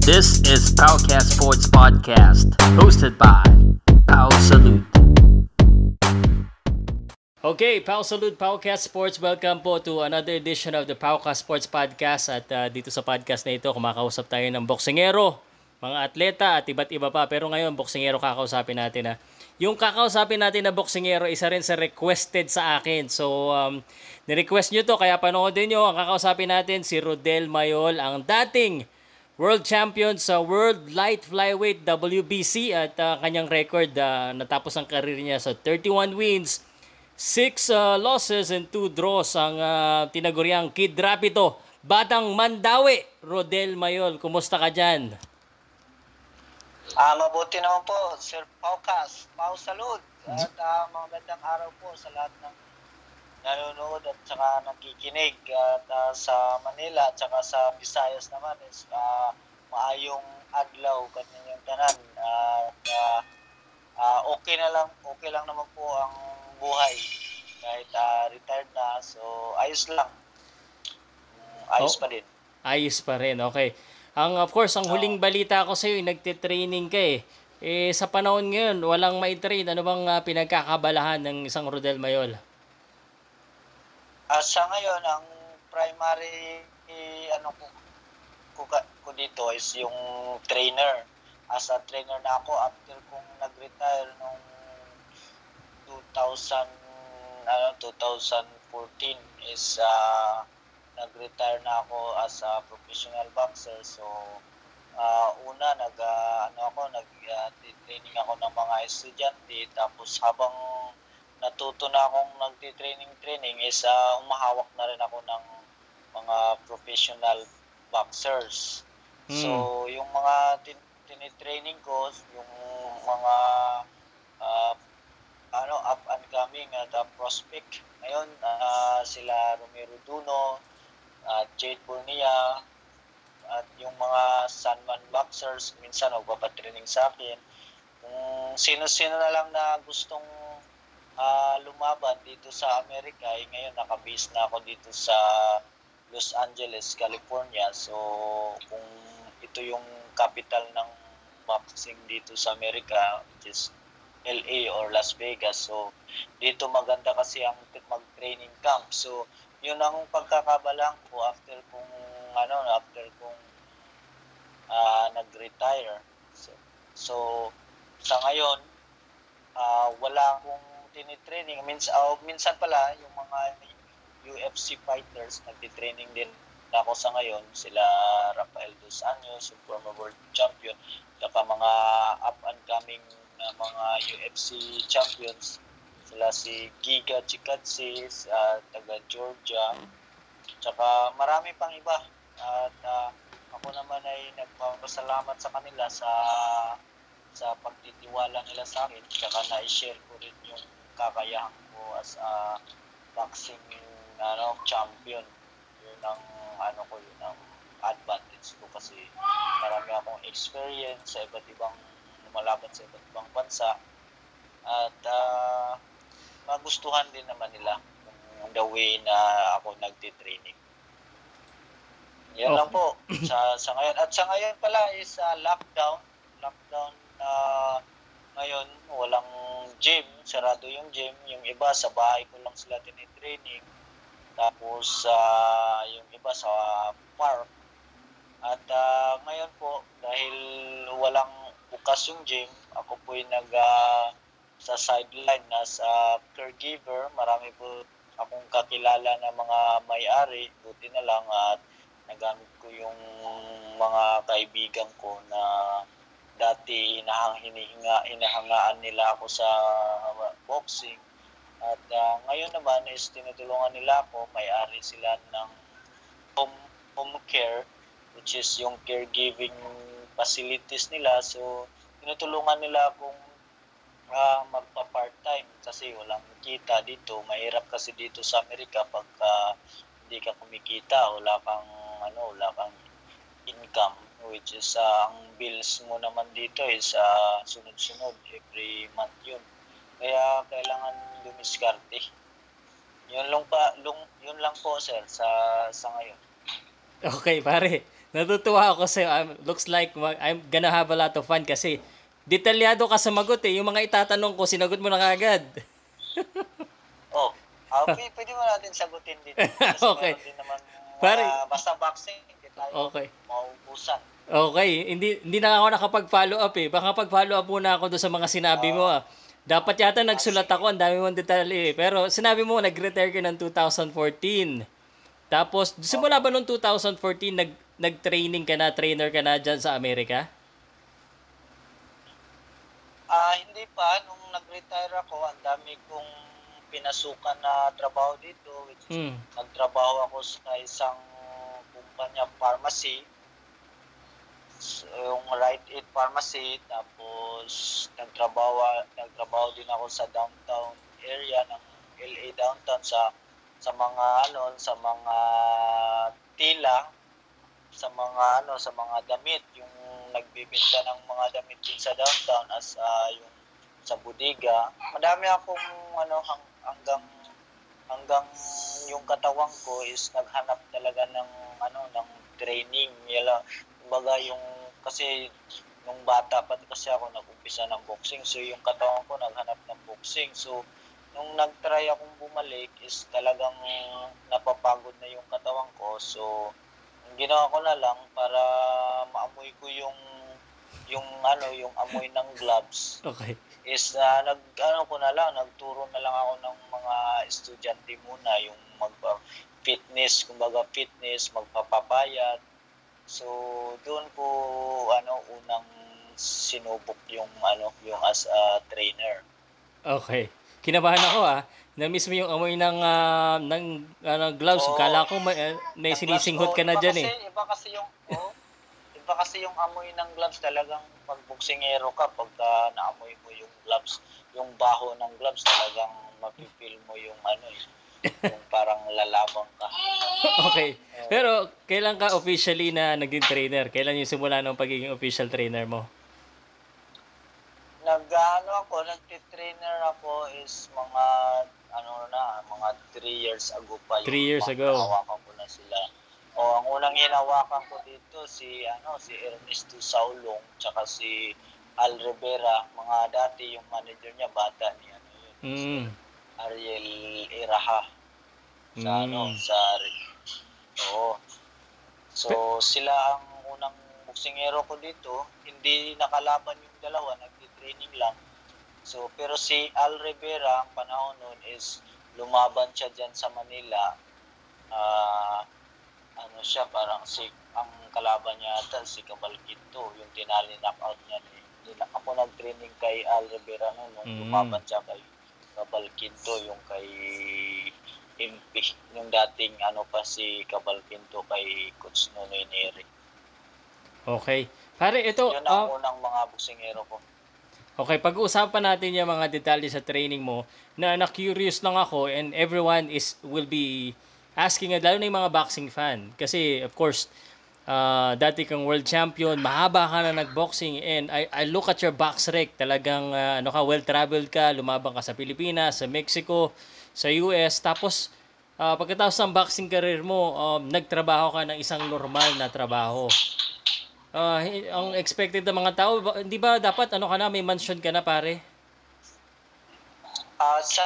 This is Powcast Sports Podcast, hosted by Pow Salute. Okay, Pow Salute Powcast Sports. Welcome po to another edition of the Powcast Sports Podcast. At uh, dito sa podcast na ito, kumakausap tayo ng boksingero, mga atleta at iba't iba pa. Pero ngayon, boksingero kakausapin natin. Ha. Yung kakausapin natin na boksingero, isa rin sa requested sa akin. So, um, ni-request nyo to, kaya panoodin nyo. Ang kakausapin natin, si Rodel Mayol, ang dating world champion sa World Light Flyweight WBC at uh, kanyang record uh, natapos ang karir niya sa 31 wins, 6 uh, losses and 2 draws ang uh, tinaguriang Kid Rapido. Batang Mandawi, Rodel Mayol, kumusta ka dyan? Ah, mabuti naman po, Sir Paukas. Pau salud. At uh, magandang araw po sa lahat ng nanonood at saka nakikinig at uh, sa Manila at saka sa Visayas naman is uh, maayong adlaw kaninyong tanan at uh, uh, okay na lang okay lang naman po ang buhay kahit uh, retired na so ayos lang ayos Oh. pa din Ayos pa rin, okay. Ang of course, ang huling balita ko sa iyo, nagte-training ka eh. Eh sa panahon ngayon, walang mai-train. Ano bang uh, pinagkakabalahan ng isang Rodel Mayol? Ah, sa ngayon, ang primary ano ko, ko, ko dito is yung trainer. As a trainer na ako after kong nag-retire nung 2000 ano 2014 is uh, nag-retire na ako as a professional boxer. So uh, una nag uh, ano ako nag uh, training ako ng mga estudyante tapos habang natuto na akong nagti-training training is uh, umahawak na rin ako ng mga professional boxers. Hmm. So, yung mga tin- tinitraining ko, yung mga uh, ano up and coming at uh, prospect ngayon uh, sila Romero Duno, at Jade Bonilla, at yung mga Sunman boxers minsan magpapatraining sa akin. Kung sino-sino na lang na gustong ah, lumaban dito sa Amerika, eh, ngayon nakabase na ako dito sa Los Angeles, California. So, kung ito yung capital ng boxing dito sa Amerika, which is LA or Las Vegas. So, dito maganda kasi ang mag-training camp. So, yun ang pagkakabalang ko after kung ano, after kung ah, nag-retire. So, so, sa ngayon, ah, wala akong tinitraining. Minsan, oh, minsan pala, yung mga UFC fighters, nagtitraining din ako sa ngayon. Sila Rafael Dos Anjos, yung former world champion, saka mga up and coming na mga UFC champions. Sila si Giga Chikadze, uh, taga Georgia, tsaka marami pang iba. At ah, ako naman ay nagpapasalamat sa kanila sa sa pagtitiwala nila sa akin tsaka na-share ko rin yung kakayahan ko as a boxing ano champion. Yun ang ano ko yun ang advantage ko kasi marami akong experience sa iba't ibang lumalaban sa iba't ibang bansa. At ah, magustuhan din naman nila the way na ako nagtitraining. Yan lang po. Sa sa ngayon. At sa ngayon pala is ah, lockdown. Lockdown na ngayon walang gym sarado yung gym yung iba sa bahay ko lang sila tinitraining tapos ah, yung iba sa park. At ah, ngayon po dahil walang bukas yung gym ako po ay nag ah, sa sideline na sa caregiver. Marami po akong kakilala na mga may-ari buti na lang at nagamit ko yung mga kaibigan ko na dati inahang hinihinga inahangaan nila ako sa boxing. At ah, ngayon naman is tinutulungan nila ako. May-ari sila ng home home care which is yung caregiving facilities nila. So tinutulungan nila akong ah, magpa-part-time kasi walang kita dito. Mahirap kasi dito sa Amerika pagka hindi ka kumikita. Wala kang ano wala kang income which is ah, ang bills mo naman dito is ah, sunod-sunod every month yun kaya kailangan dumiskarte yun lang pa lung, yun lang po sir sa sa ngayon Okay, pare. Natutuwa ako sa'yo. Um, looks like I'm gonna have a lot of fun kasi detalyado ka sa magot eh. Yung mga itatanong ko, sinagot mo na kagad. Oh, ah, okay, pwede mo natin sagutin dito. Kasi Okay. din naman, mga- Pare- basta boxing, tayo Okay. mauubusan. Okay, hindi hindi na ako nakapag-follow up eh. Baka pag-follow up muna ako doon sa mga sinabi mo ah. Dapat yata nagsulat ako, ang dami mong detalye eh. Pero sinabi mo, nag-retire ka ng 2014. Tapos, simula ba noong 2014, nag, nag-training ka na, trainer ka na dyan sa Amerika? Ah, hindi pa. Nung nag-retire ako, ang dami kong pinasukan na trabaho dito. Which is, Hmm. nagtrabaho ako sa isang kumpanya pharmacy. So, yung Right Aid Pharmacy. Tapos, nagtrabaho, nagtrabaho din ako sa downtown area ng LA downtown sa sa mga ano sa mga tila sa mga ano sa mga damit yung nagbibenta ng mga damit din sa downtown as ah, yung sa bodega madami akong ano hang, hanggang hanggang yung katawan ko is naghanap talaga ng ano ng training. Yala kumbaga yung kasi nung bata pa kasi ako nag-umpisa ng boxing. So yung katawan ko naghanap ng boxing. So nung nag-try akong bumalik is talagang napapagod na yung katawan ko. So ginawa ko na lang para maamoy ko yung yung ano yung amoy ng gloves Okay. is na nag ano ko na lang nagturo na lang ako ng mga estudyante muna yung mag fitness kumbaga fitness magpapapayat so doon ko ano unang sinubok yung ano yung as a trainer Okay. Kinabahan ako ah. Na-miss mo yung amoy ng, ah, ng ano, gloves. Oo. Kala ko may, uh, may sinisinghot ka na kasi, eh. Iba kasi yung oh, iba kasi yung amoy ng gloves talagang pag boksingero ka pagka naamoy mo yung gloves, yung baho ng gloves talagang mapipil mo yung ano eh, yung parang lalabang ka. Okay. Pero kailan ka officially na naging trainer? Kailan yung simula ng pagiging official trainer mo? Nag-ano ako, nagtitrainer ako is mga ano na, mga 3 years ago pa. Three years mga ago. Hinawakan ko na sila. O, ang unang hinawakan ko dito si ano si Ernesto Saulong tsaka si Al Rivera, mga dati yung manager niya bata ni ano yun. Mm. Ariel Iraha sa ano Mm. sa Oo. So sila ang unang boksingero ko dito, hindi nakalaban yung dalawa, nagti-training lang. So pero si Al Rivera ang panahon noon is lumaban siya diyan sa Manila. Ah ano siya parang si ang kalaban niya ata si Cabal Quinto, yung tinali knockout niya ni nila ako nag-training kay Al Rivera noon nung Mm. lumaban siya kay Cabal Quinto, yung kay MP, yung dating ano pa si Cabal Quinto kay Coach Nonoy Neri. Okay. Pare, ito, Yun ang ah, unang mga boksingero ko. okay, pag-uusapan natin yung mga detalye sa training mo na na-curious lang ako and everyone is will be asking, lalo na yung mga boxing fan. Kasi, of course, ah, dati kang world champion, mahaba ka na nag-boxing and I, I look at your box rec, talagang ah, ano ka, well-traveled ka, lumabang ka sa Pilipinas, sa Mexico, sa US, tapos ah, pagkatapos ng boxing career mo, um, nagtrabaho ka ng isang normal na trabaho. Ah, hi- ang expected ng mga tao, hindi ba dapat ano ka na, may mansion ka na pare? Ah sa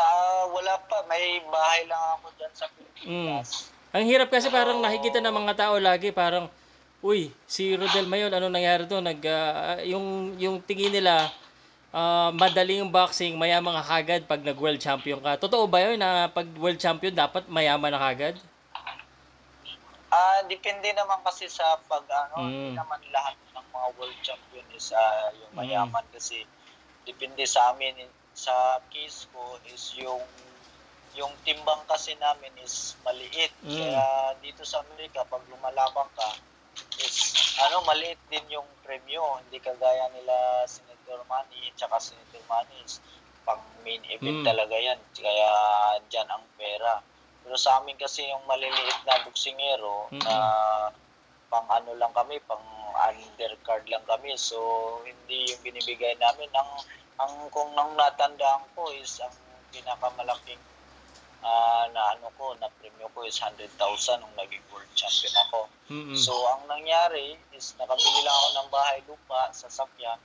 wala pa, may bahay lang ako diyan sa Pilipinas. Ang hirap kasi parang nakikita ng mga tao lagi parang uy, si Rodel Mayon ano nangyari to? Nag ah, yung yung tingin nila ah, madali yung boxing, mayaman ka kagad pag nag-world champion ka. Totoo ba yun na pag world champion dapat mayaman na kagad? Ah, depende naman kasi sa pag ano, Mm. hindi naman lahat ng mga world champion is ah, yung mayaman kasi depende sa amin sa case ko is yung yung timbang kasi namin is maliit. Mm. Kaya dito sa Amerika pag lumalabang ka is ano maliit din yung premyo, hindi kagaya nila Senator Manny at Senator Manny is pang main event Mm. talaga yan. Kaya dyan ang pera. Pero sa amin kasi yung maliliit na buksingero Mm-mm. na pang ano lang kami, pang undercard lang kami. So hindi yung binibigay namin ang ang kung nang natandaan ko is ang pinakamalaking ah, na ano ko, na premyo ko is 100,000 nung naging world champion ako. Mm-mm. So, ang nangyari is nakabili lang ako ng bahay lupa sa Sakya.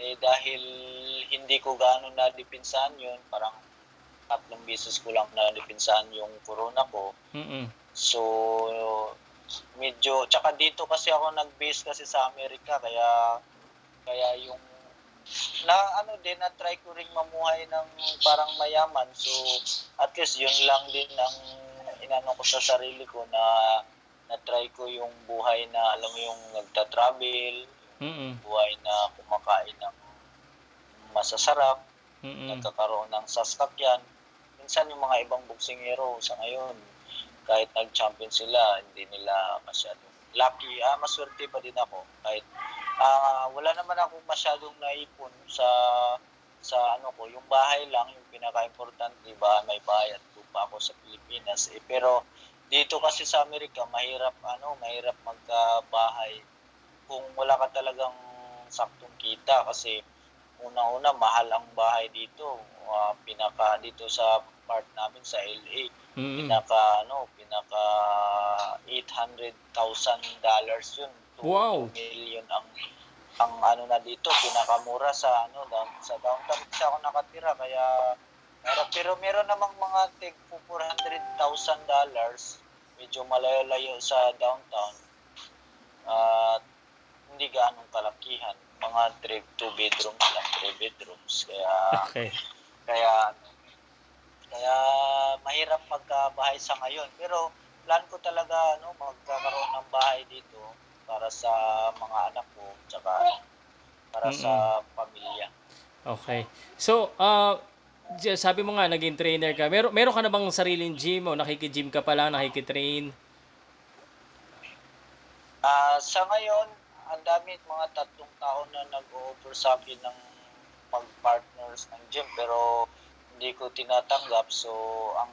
Eh, dahil hindi ko gaano na-dipinsahan yun, parang tatlong beses ko lang na-dipinsahan yung corona ko. Mm-mm. So, medyo, tsaka dito kasi ako nag-base kasi sa Amerika, kaya, kaya yung, na ano din, na-try ko ring mamuhay ng parang mayaman. So, at least yun lang din ang inano ko sa sarili ko na na-try ko yung buhay na, alam mo yung nagta-travel, Mm-mm. buhay na kumakain ng masasarap, Mm-mm. nagkakaroon ng sasakyan. Minsan yung mga ibang boksingero sa ngayon, kahit nag-champion sila, hindi nila masyadong lucky. Ah, maswerte pa din ako. Kahit ah, wala naman ako masyadong naipon sa sa ano ko, yung bahay lang yung pinaka-importante, ba may bahay at lupa ako sa Pilipinas. Eh, pero dito kasi sa Amerika, mahirap ano, mahirap magkabahay kung wala ka talagang saktong kita kasi una-una mahal ang bahay dito. Ah, pinaka dito sa part namin sa LA, Mm-mm. pinaka ano, pinaka 800,000 dollars yun. Two Wow. million ang ang ano na dito, pinakamura sa ano down, sa downtown kasi ako nakatira kaya pero, pero meron namang mga tig 400,000 dollars medyo malayo-layo sa downtown at hindi gaanong kalakihan mga 3 2 bedrooms lang 3 bedrooms kaya Okay. kaya kaya mahirap magkabahay sa ngayon. Pero plan ko talaga ano magkakaroon ng bahay dito para sa mga anak ko tsaka para sa pamilya. Okay. So, uh, sabi mo nga, naging trainer ka. Meron, meron ka na bang sariling gym o nakikigym ka pa lang, nakikitrain? Ah, sa ngayon, ang dami mga tatlong taon na nag-offer sa akin ng mag-partners ng gym pero hindi ko tinatanggap. So, ang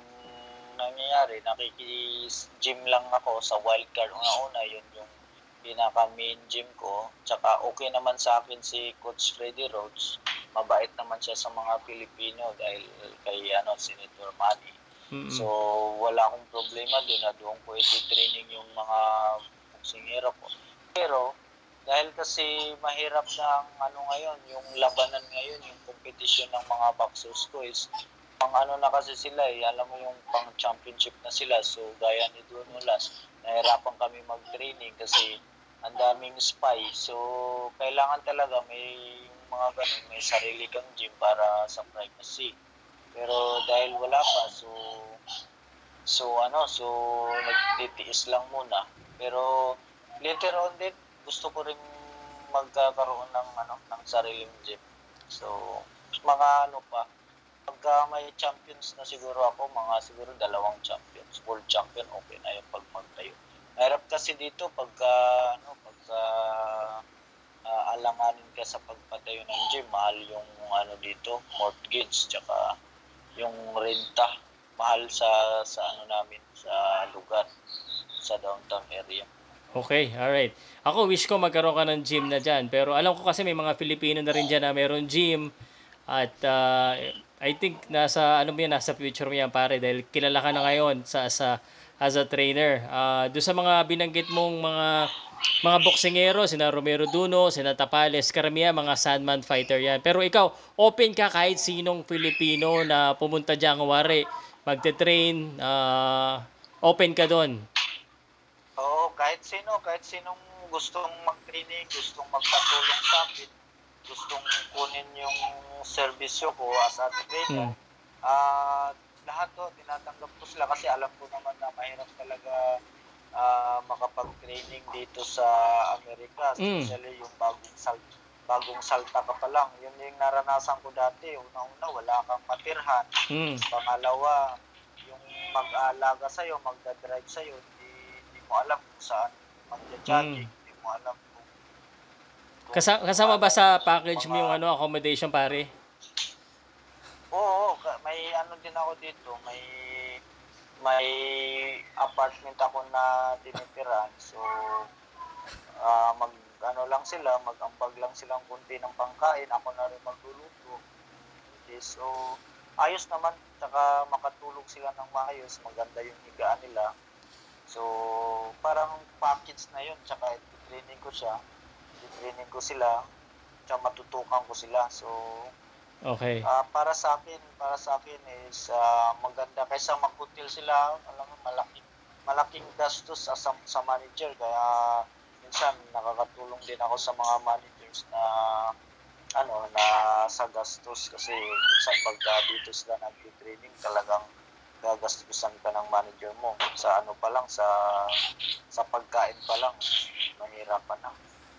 nangyayari, nakiki-gym lang ako sa wildcard. Una-una, yun yung pinaka-main gym ko. Tsaka okay naman sa akin si Coach Freddy Rhodes. Mabait naman siya sa mga Pilipino dahil kay ano, Senator Manny. Mm-mm. So, wala akong problema doon na doon ko iti-training yung mga boksingero ko. Pero, dahil kasi mahirap na ang ano ngayon, yung labanan ngayon, yung competition ng mga boxers ko is pang ano na kasi sila eh, alam mo yung pang championship na sila. So, gaya ni Bruno Las, nahirapan kami mag-training kasi ang daming spy. So, kailangan talaga may mga ganun, may sarili kang gym para sa privacy. Pero dahil wala pa, so so ano, so nagtitiis lang muna. Pero later on din gusto ko rin magkakaroon ng ano, ng sariling gym. So mga ano pa, pagka may champions na siguro ako, mga siguro dalawang champions, world champion, okay na yung pag magtayo. Mahirap kasi dito pagka ano, pagka ah, alanganin ka sa pagpatayo ng gym, mahal yung ano dito, mortgage, tsaka yung renta mahal sa sa ano namin sa lugar sa downtown area. Okay, alright. Ako, wish ko magkaroon ka ng gym na dyan. Pero alam ko kasi may mga Filipino na rin dyan na meron gym. At uh, I think nasa, ano mo yan, nasa future mo yan pare. Dahil kilala ka na ngayon sa, sa, as a trainer. Uh, doon sa mga binanggit mong mga mga boksingero, sina Romero Duno, sina Tapales, karamihan mga Sandman fighter yan. Pero ikaw, open ka kahit sinong Filipino na pumunta dyan, wari, magte-train, uh, open ka doon. Oo, kahit sino, kahit sinong gustong mag-training, gustong magpatulong sa akin, gustong kunin yung serbisyo ko as a trainer, Hmm. ah lahat to, tinatanggap ko sila kasi alam ko naman na mahirap talaga ah, makapag-training dito sa Amerika, Mm. especially yung bagong sal bagong salta ka pa lang. Yun yung naranasan ko dati. Una-una, wala kang matirhan. Hmm. Pangalawa, yung mag-aalaga sa'yo, magdadrive sa'yo, hindi, hindi mo alam kung saan magja-jogging, hindi mo alam Kasa- kasama ba sa package mo yung ano accommodation pare? Oo, ka- may ano din ako dito, may may apartment ako na tinitiran. So, ah mag ano lang sila, mag-ambag lang silang kunti ng pangkain. Ako na rin magluluto. Okay, so, ayos naman, saka makatulog sila ng maayos, maganda yung higaan nila. So, parang package na yun, tsaka training ko siya, training ko sila, tsaka matutukan ko sila. So, Okay. ah, para sa akin, para sa akin is ah, maganda. Kaysa mag-hotel sila, alam mo, malaking malaking gastos sa, sa, manager. Kaya minsan nakakatulong din ako sa mga managers na ano na sa gastos. Kasi minsan pagka dito sila nag-training talagang gagastusan ka ng manager mo. Sa ano pa lang sa sa pagkain pa lang mahirapan na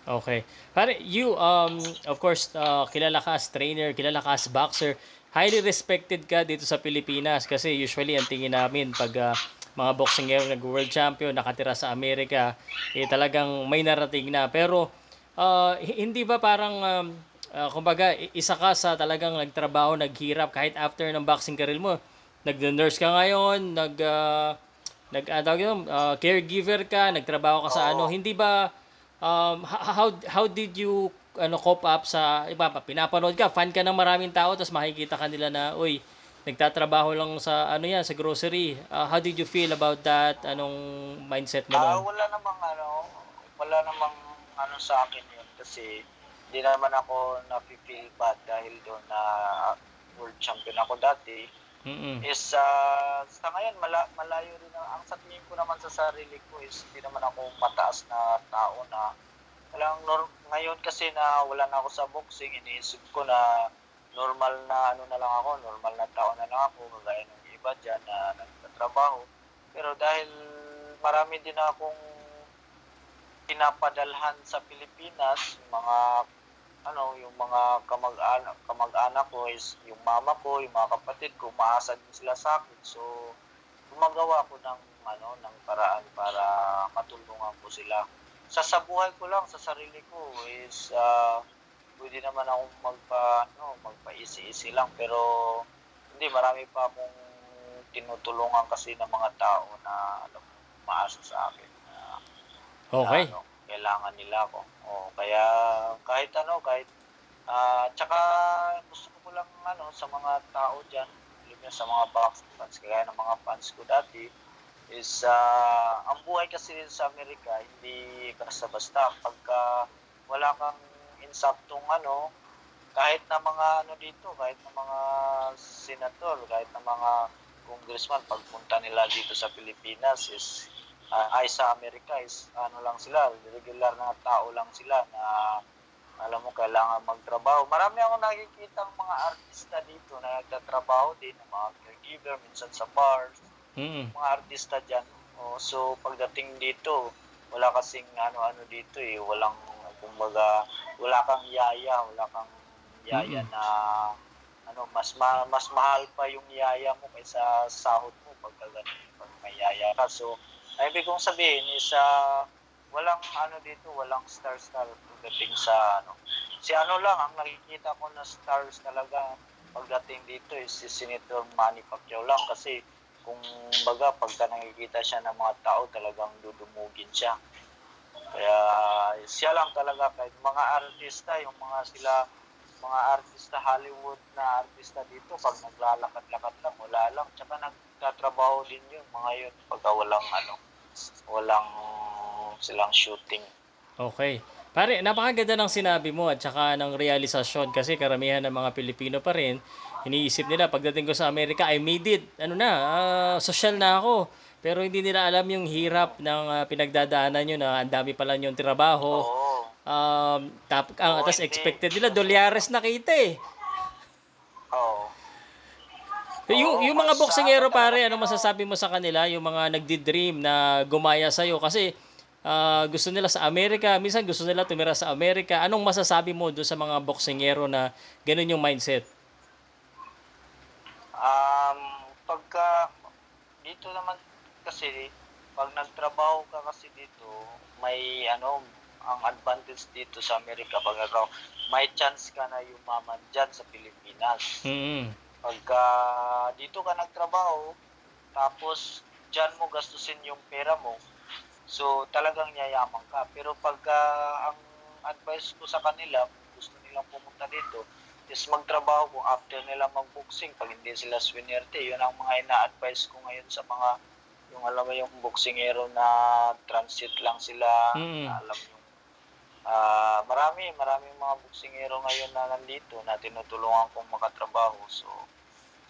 Okay. Pare, you, um, of course, uh, kilala ka as trainer, kilala ka as boxer. Highly respected ka dito sa Pilipinas kasi usually ang tingin namin pag uh, mga boxingero nag-world champion, nakatira sa Amerika, eh talagang may narating na. Pero uh, hindi ba parang, um, uh, kumbaga, isa ka sa talagang nagtrabaho, naghirap kahit after ng boxing career mo, nag-nurse ka ngayon, nag, uh, nag, uh, uh, caregiver ka, nagtrabaho ka sa ano, hindi ba um, how how did you ano cope up sa iba pa pinapanood ka fan ka ng maraming tao tapos makikita ka nila na uy nagtatrabaho lang sa ano yan sa grocery. Ah, how did you feel about that? Anong mindset mo Ah, noon wala namang ano, wala namang ano sa akin yun. Kasi hindi naman ako na-feel bad dahil doon na world champion ako dati. Mm Is ah, sa ngayon mala, malayo rin ang, ang sa ko naman sa sarili ko is hindi naman ako mataas na tao na walang nor- ngayon kasi na wala na ako sa boxing iniisip ko na normal na ano na lang ako, normal na tao na lang ako, kagaya ng iba dyan na nagtatrabaho. Pero dahil marami din akong pinapadalhan sa Pilipinas, mga ano, yung mga kamag-anak, kamag-anak ko is yung mama ko, yung mga kapatid ko, umaasa din sila sa akin. So, gumagawa ko ng ano, ng paraan para matulungan ko sila. Sa sa buhay ko lang, sa sarili ko is ah, pwede naman akong magpa ano, magpaisi-isi lang pero hindi marami pa akong tinutulungan kasi ng mga tao na alam mo, umaasa sa akin. na okay na, ano, kailangan nila ako. O, kaya kahit ano, kahit ah tsaka gusto ko lang ano sa mga tao diyan, sa mga box fans kaya ng mga fans ko dati is ah, ang buhay kasi sa Amerika hindi basta-basta pagka wala kang insaktong ano kahit na mga ano dito, kahit na mga senator, kahit na mga congressman pagpunta nila dito sa Pilipinas is ah, ay sa Amerika is ano lang sila, regular na tao lang sila na alam mo kailangan magtrabaho. Marami ako nakikita ng mga artista dito na nagtatrabaho din, mga caregiver, minsan sa bars, mm mga artista dyan. O, so pagdating dito, wala kasing ano-ano dito eh, walang kumbaga wala kang yaya, wala kang yaya Mm. na ano mas ma- mas mahal pa yung yaya mo kaysa sahod mo pag pag may yaya ka. So, ang ibig kong sabihin is ah, walang ano dito, walang star-star pagdating sa ano. Si ano lang, ang nakikita ko na stars talaga pagdating dito is si Senator Manny Pacquiao lang kasi kung baga pagka nakikita siya ng mga tao talagang dudumugin siya. Kaya siya lang talaga kahit mga artista, yung mga sila mga artista Hollywood na artista dito pag naglalakad-lakad lang wala lang tsaka nagtatrabaho din yun mga yun pagka walang ano walang silang shooting. Okay. Pare napakaganda ng sinabi mo at saka ng realisasyon kasi karamihan ng mga Pilipino pa rin iniisip nila pagdating ko sa Amerika I made it. Ano na ah, social na ako. Pero hindi nila alam yung hirap ng ah, pinagdadaanan nyo na ang dami pala yung trabaho. Oo. Um, tap, ang Oo, atas hindi. expected nila, dolyares nakita eh. Oo Yung, yung mga boksingero sa- pare, ano masasabi mo sa kanila? Yung mga nagdi-dream na gumaya sa'yo kasi ah, gusto nila sa Amerika, minsan gusto nila tumira sa Amerika. Anong masasabi mo doon sa mga boksingero na ganun yung mindset? Um, pagka dito naman kasi pag nagtrabaho ka kasi dito, may ano, ang advantage dito sa Amerika pag ikaw may chance ka na yumaman dyan sa Pilipinas. Mm Pagka dito ka nagtrabaho, tapos dyan mo gastusin yung pera mo, so talagang yayaman ka. Pero pagka ang advice ko sa kanila, gusto nilang pumunta dito, is magtrabaho kung after nila mag-boxing, pag hindi sila swinerte, yun ang mga ina-advise ko ngayon sa mga, yung alam mo yung boxingero na transit lang sila, Mm. na alam yung, ah marami, maraming mga boxingero ngayon na nandito na tinutulungan kong makatrabaho. So,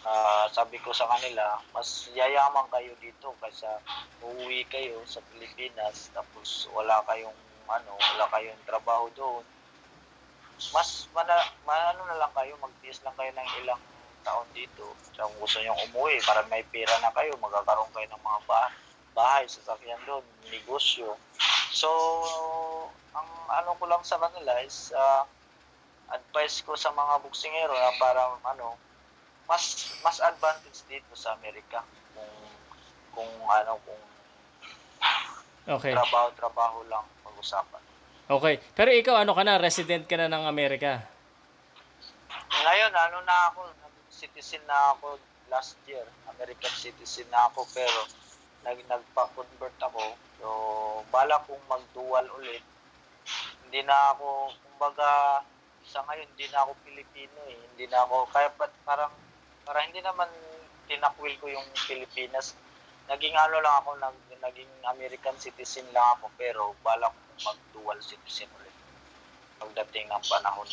ah sabi ko sa kanila, mas yayaman kayo dito kaysa uuwi kayo sa Pilipinas tapos wala kayong ano, wala kayong trabaho doon mas mana, ano na lang kayo, magtiis lang kayo ng ilang taon dito. So, kung gusto nyo umuwi, para may pera na kayo, magkakaroon kayo ng mga bahay, bahay sasakyan doon, negosyo. So, ang ano ko lang sa kanila is, ah, advice ko sa mga buksingero na para ano, mas mas advantage dito sa Amerika kung kung ano kung Okay. trabaho-trabaho lang pag-usapan. Okay. Pero ikaw, ano ka na? Resident ka na ng Amerika? Ngayon, ano na ako, citizen na ako last year. American citizen na ako pero nag nagpa-convert ako. So, bala kong mag-dual ulit. Hindi na ako, kumbaga, sa ngayon, hindi na ako Pilipino eh. Hindi na ako, kaya pa, parang, parang hindi naman tinakwil ko yung Pilipinas. Naging ano lang ako, nag, naging American citizen lang ako pero bala kong mag-dual citizen ulit pagdating ng panahon.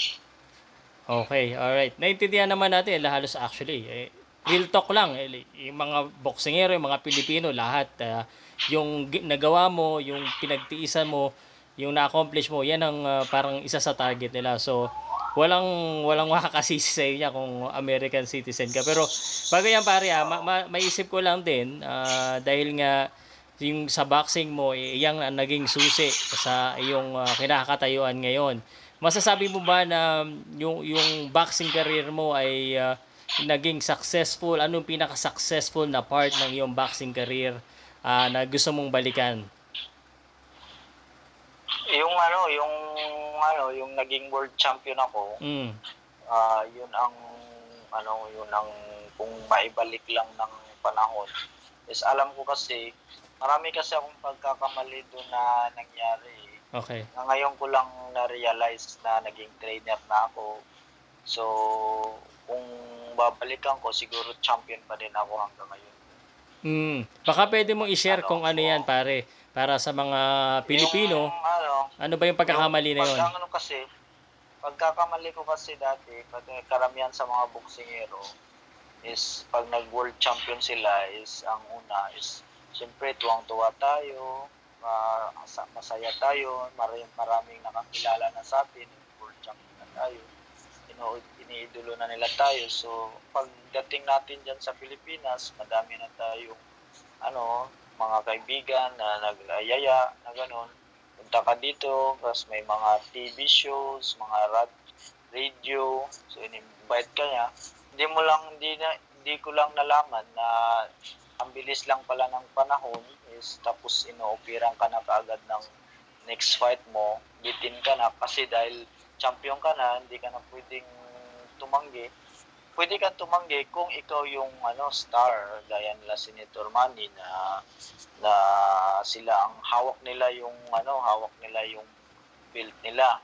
Okay, alright. Naintindihan naman natin, eh, halos actually, eh, real talk lang, eh, yung mga boksingero, yung mga Pilipino, lahat, ah, yung nagawa mo, yung pinagtiisan mo, yung na-accomplish mo, yan ang ah, parang isa sa target nila. So, walang walang makakasisi sa inyo kung American citizen ka. Pero bago yan pare, ah, ma- ma- maisip ko lang din ah, dahil nga yung sa boxing mo, eh, yan ang naging susi sa iyong ah, kinakatayuan ngayon. Masasabi mo ba na yung yung boxing career mo ay ah, naging successful? Anong pinaka-successful na part ng iyong boxing career ah, na gusto mong balikan? Yung ano, yung ano, yung naging world champion ako, Mm. ah yun ang ano, yun ang kung maibalik lang ng panahon. Is alam ko kasi marami kasi akong pagkakamali doon na nangyari. Okay. Na ngayon ko lang na-realize na naging trainer na ako. So, kung babalikan ko, siguro champion pa din ako hanggang ngayon. Mm. Baka pwede mong i-share Ano, kung ano yan pare para sa mga Pilipino. Yung, ano, Ano ba yung pagkakamali na yun? Ano kasi, pagkakamali ko kasi dati, pag karamihan sa mga boksingero, is pag nag-world champion sila, is ang una is, siyempre tuwang-tuwa tayo, ma- asa- masaya tayo, maraming, maraming nakakilala na sa atin, world champion na tayo, ino iniidolo na nila tayo. So, pagdating natin dyan sa Pilipinas, madami na tayong ano, mga kaibigan na nag-ayaya na gano'n punta ka dito, tapos may mga TV shows, mga rad, radio, so in-invite ka niya. Hindi mo lang, hindi, na, hindi ko lang nalaman na ang bilis lang pala ng panahon is tapos inooperan ka na kaagad ng next fight mo, bitin ka na kasi dahil champion ka na, hindi ka na pwedeng tumanggi. Pwede kang tumanggi kung ikaw yung ano star gaya nila Senator Manny na na sila ang hawak nila yung ano hawak nila yung belt nila.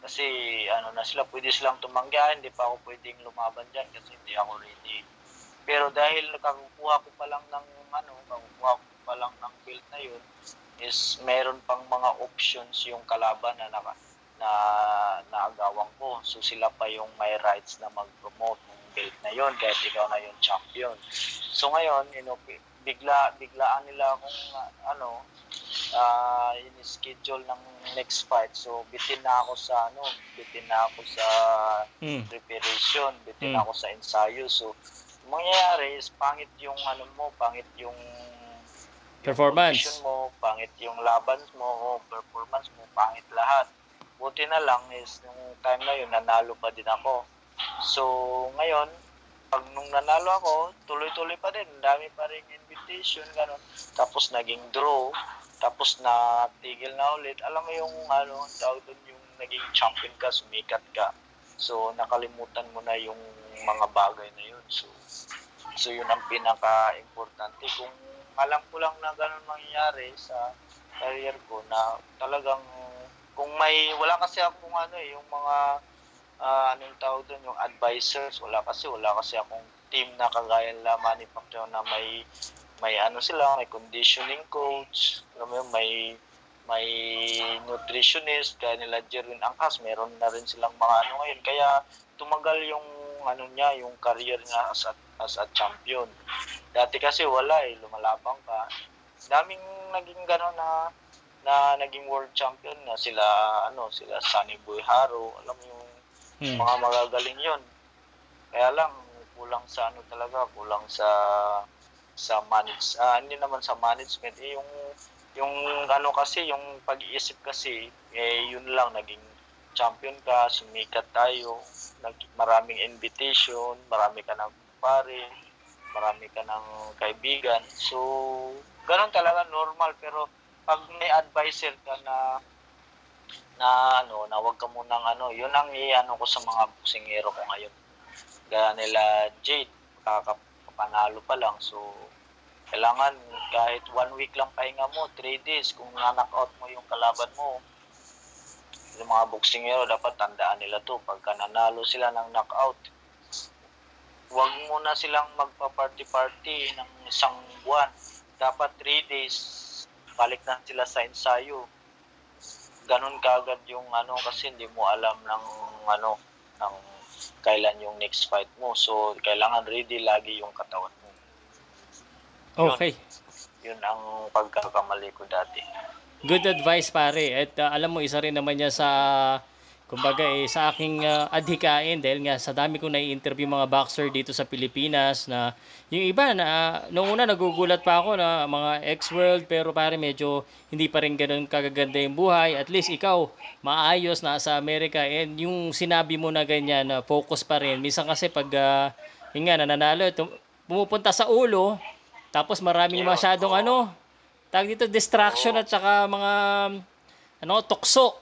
Kasi ano na sila pwede silang tumanggi ah, hindi pa ako pwedeng lumaban diyan kasi hindi ako ready. Pero dahil nakakukuha ko pa lang ng ano nakakukuha ko pa lang ng belt na yun is meron pang mga options yung kalaban na naka, na naagawan ko so sila pa yung may rights na mag-promote ng belt na yon kahit ikaw na yung champion so ngayon you know, bigla biglaan nila akong ano uh, in-schedule ng next fight. So bitin na ako sa ano, bitin na ako sa Mm. preparation, bitin Mm. ako sa ensayo. So mangyayari is pangit yung ano mo, pangit yung yung Performance. condition mo, pangit yung laban mo, performance mo, pangit lahat. Buti na lang is nung time na yun, nanalo pa din ako. So, ngayon, pag nung nanalo ako, tuloy-tuloy pa din. Dami pa rin invitation, ganun. Tapos naging draw. Tapos na tigil na ulit. Alam mo yung ano, tawag doon yung naging champion ka, sumikat ka. So, nakalimutan mo na yung mga bagay na yun. So, so yun ang pinaka-importante. Kung alam ko lang na ganun mangyayari sa career ko na talagang kung may wala kasi akong ano eh yung mga ah, anong tawag doon, yung advisors. Wala kasi, wala kasi akong team na kagaya nila Manny Pacquiao na may may ano sila, may conditioning coach, alam may may nutritionist, kaya nila Jerwin Angkas, meron na rin silang mga ano ngayon. Kaya tumagal yung ano niya, yung career niya as a, as a champion. Dati kasi wala eh, lumalabang ka. Daming naging gano'n na na naging world champion na sila ano sila Sunny Boy Haro. Alam mo yung Hmm. mga magagaling yon kaya lang kulang sa ano talaga kulang sa sa manage ah hindi naman sa management eh, yung yung ano kasi yung pag-iisip kasi eh yun lang naging champion ka sumikat tayo nag, maraming invitation marami ka ng pare marami ka ng kaibigan. So ganun talaga normal. Pero pag may advisor ka na na ano na wag ka munang ano yun ang iano ko sa mga boksingero ko ngayon. Gaya nila Jade kakapanalo pa lang. So kailangan kahit one week lang pahinga mo 3 days kung na-knockout mo yung kalaban mo yung mga boksingero dapat tandaan nila to. Pagka nanalo sila ng knockout wag muna silang magpa-party-party ng isang buwan. Dapat 3 days balik na sila sa ensayo ganun kaagad yung ano kasi hindi mo alam ng ano ng kailan yung next fight mo. So kailangan ready lagi yung katawan mo. Okay. Yun ang pagkakamali ko dati. Good advice pare. At uh, alam mo isa rin naman niya sa kumbaga eh, sa aking uh, adhikain dahil nga sa dami kong nai-interview mga boxer dito sa Pilipinas na yung iba na noong una nagugulat pa ako na mga ex-world pero pare medyo hindi pa rin ganun kagaganda yung buhay. At least ikaw maayos na sa Amerika and yung sinabi mo na ganyan na focus pa rin. Minsan kasi pag uh, yun nga nananalo tum- pumupunta sa ulo tapos maraming masyadong ano tawag dito distraction at saka mga ano tukso.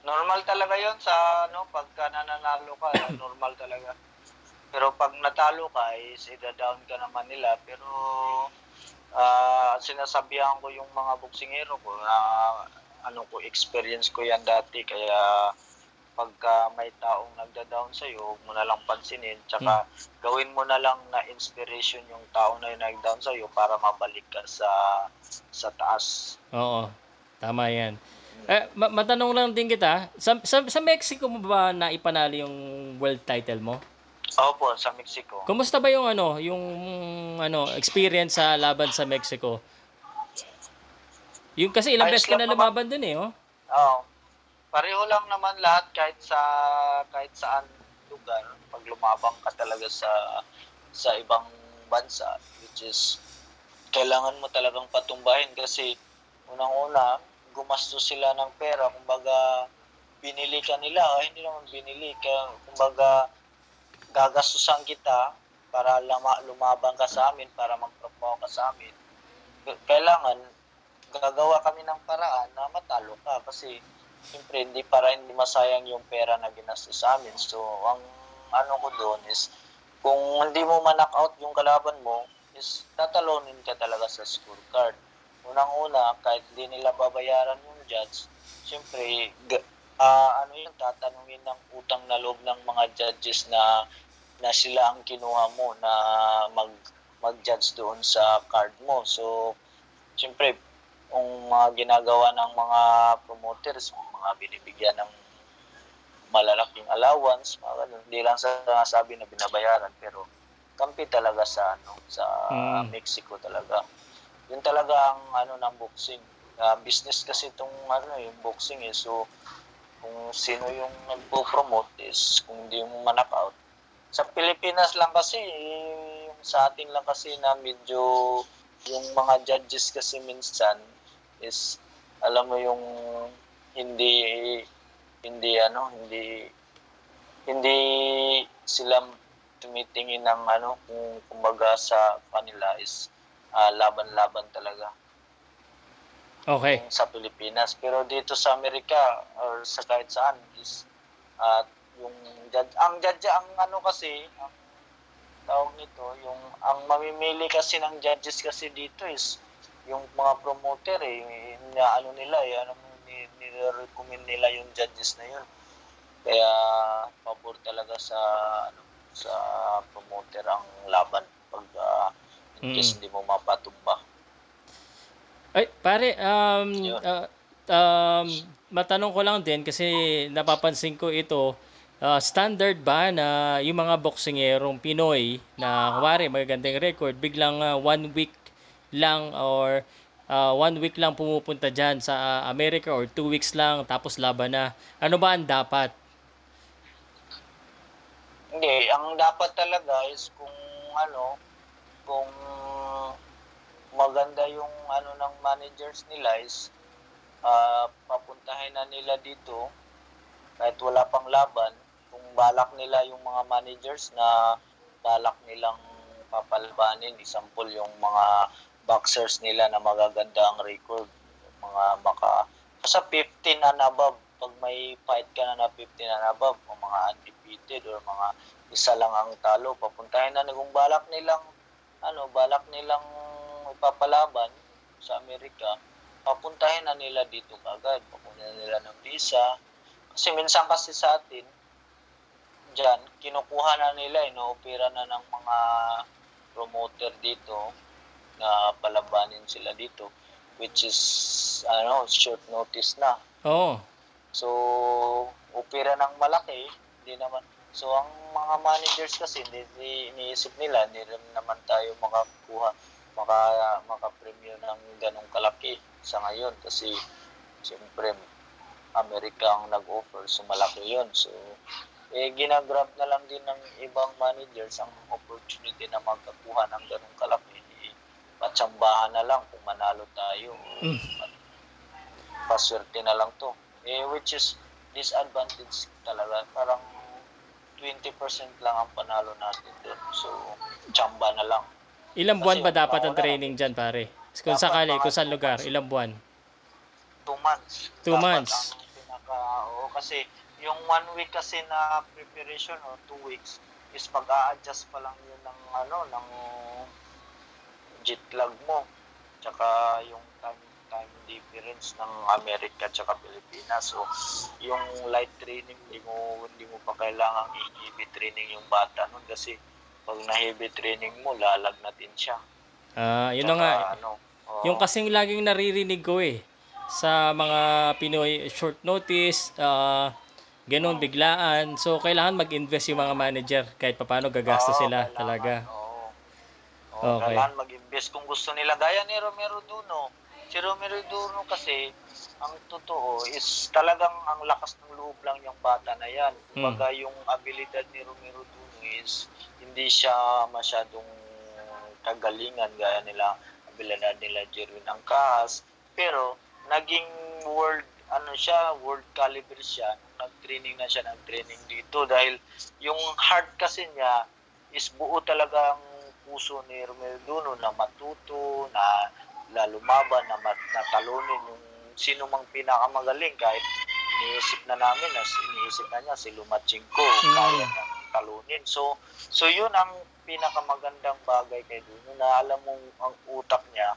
Normal talaga yon sa ano pagka nananalo ka, normal talaga. Pero pag natalo ka is ida-down ka naman nila pero ah sinasabihan ko yung mga boksingero ko na ano ko experience ko yan dati kaya pagka may taong nagda-down sa iyo, huwag mo na lang pansinin tsaka gawin mo na lang na inspiration yung tao na yung nag-down sa iyo para mabalik ka sa sa taas. Oo. Tama 'yan. Eh, ma- matanong lang din kita, sa, sa, sa Mexico mo ba na ipanalo yung world title mo? Opo, sa Mexico. Kumusta ba yung ano, yung ano, experience sa laban sa Mexico? Yung kasi ilang Ayos beses ka na lumaban dun eh, oh. Oo. Pareho lang naman lahat kahit sa kahit saan lugar pag lumabang ka talaga sa sa ibang bansa which is kailangan mo talagang patumbahin kasi unang-una gumastos sila ng pera kumbaga binili ka nila ah, hindi naman binili ka kumbaga gagastusan kita para lama, lumabang ka sa amin para magtrabaho ka sa amin kailangan gagawa kami ng paraan na matalo ka kasi siyempre hindi para hindi masayang yung pera na ginastos sa amin. So, ang ano ko doon is kung hindi mo ma-knock out yung kalaban mo, is tatalonin ka talaga sa scorecard. Unang-una, kahit hindi nila babayaran yung judge, siyempre, ah, ano yun, tatanungin ng utang na loob ng mga judges na na sila ang kinuha mo na mag mag-judge doon sa card mo. So, siyempre, kung mga ginagawa ng mga promoters, mga binibigyan ng malalaking allowance, mga ganun. Hindi lang sa sabi na binabayaran, pero kampi talaga sa ano sa Mm. Mexico talaga. Yun talaga ang ano ng boxing. Ah, business kasi itong ano yung boxing eh. So kung sino yung nagpo-promote is kung hindi mo ma-knockout. Sa Pilipinas lang kasi eh, yung sa atin lang kasi na medyo yung mga judges kasi minsan is alam mo yung hindi hindi ano hindi hindi sila tumitingin ng ano kung kumbaga sa kanila is ah, laban-laban talaga. Okay. yung sa Pilipinas. Pero dito sa Amerika or sa kahit saan is at yung judge ang judge ang ano kasi ang tawag nito yung ang mamimili kasi ng judges kasi dito is yung mga promoter eh na ano nila eh ano ni, ni-recommend nila yung judges na yun. Kaya pabor talaga sa ano, sa promoter ang laban pag ah, in case Mm. hindi mo mapatumba. Ay, pare, um, Yun. ah, um, matanong ko lang din kasi napapansin ko ito, ah, standard ba na yung mga boksingerong Pinoy na kumari magagandang record, biglang ah, one week lang or ah, one week lang pumupunta dyan sa ah, America or two weeks lang tapos laban na. Ano ba ang dapat? Hindi, ang dapat talaga is kung ano, kung maganda yung ano ng managers nila is ah, papuntahin na nila dito kahit wala pang laban. Kung balak nila yung mga managers na balak nilang papalabanin example yung mga boxers nila na magaganda ang record. Mga maka sa 15 and above. Pag may fight ka na na 15 and above o mga undefeated or mga isa lang ang talo papuntahin na kung balak nilang ano balak nilang ipapalaban sa Amerika papuntahin na nila dito kagad papuntahin na nila ng visa kasi minsan kasi sa atin dyan kinukuha na nila inoopera na ng mga promoter dito na palabanin sila dito which is ano short notice na Oo. So, opera ng malaki, hindi naman. So, ang mga managers kasi, hindi, hindi iniisip nila, hindi rin naman tayo makakuha, maka, maka-premier ng ganong kalaki sa ngayon. Kasi, siyempre, Amerika ang nag-offer, so malaki yun. So, eh, ginagrab na lang din ng ibang managers ang opportunity na magkakuha ng ganong kalaki. Eh, patsambahan na lang kung manalo tayo. Mm. Paswerte na lang to. Eh, which is disadvantage talaga. Parang 20% lang ang panalo natin doon. So, tsamba na lang. Ilang buwan Kasi ba dapat ang training dyan, pare? Kung Dapat sakali, kung saan lugar, ilang buwan? Two months. Two Dapat months. Ang pinaka, oo, kasi yung one week kasi na preparation o two weeks is mag-a-adjust pa lang yun ng ano ng jet lag mo tsaka yung time time difference ng Amerika tsaka Pilipinas so yung light training hindi mo hindi mo pa kailangan i-heavy training yung bata nun kasi pag na heavy training mo lalagnatin siya Ah, yun na Tsaka, nga. ano, oo. Yung kasing laging naririnig ko eh sa mga Pinoy short notice, ah ganun biglaan. So kailangan mag-invest yung mga manager kahit papaano gagastos Oo, sila talaga. Oo. Oo, Okay. Kailangan mag-invest kung gusto nila. Gaya ni Romero Duno. Si Romero Duno kasi, ang totoo is talagang ang lakas ng loob lang yung bata na yan. Hmm. Kumbaga yung abilidad ni Romero Duno is hindi siya masyadong kagalingan gaya nila abilidad nila Jerwin Angkas. Pero naging world ano siya, world caliber siya. Nag-training na siya, nag-training dito dahil yung heart kasi niya is buo talaga ang puso ni Romel Duno na matuto, na lalumaban, na mat- natalunin yung sino mang pinakamagaling kahit iniisip na namin na iniisip na niya si Lumachenko Mm. kaya nang talunin. So so yun ang pinakamagandang bagay kay Duno na alam mong ang utak niya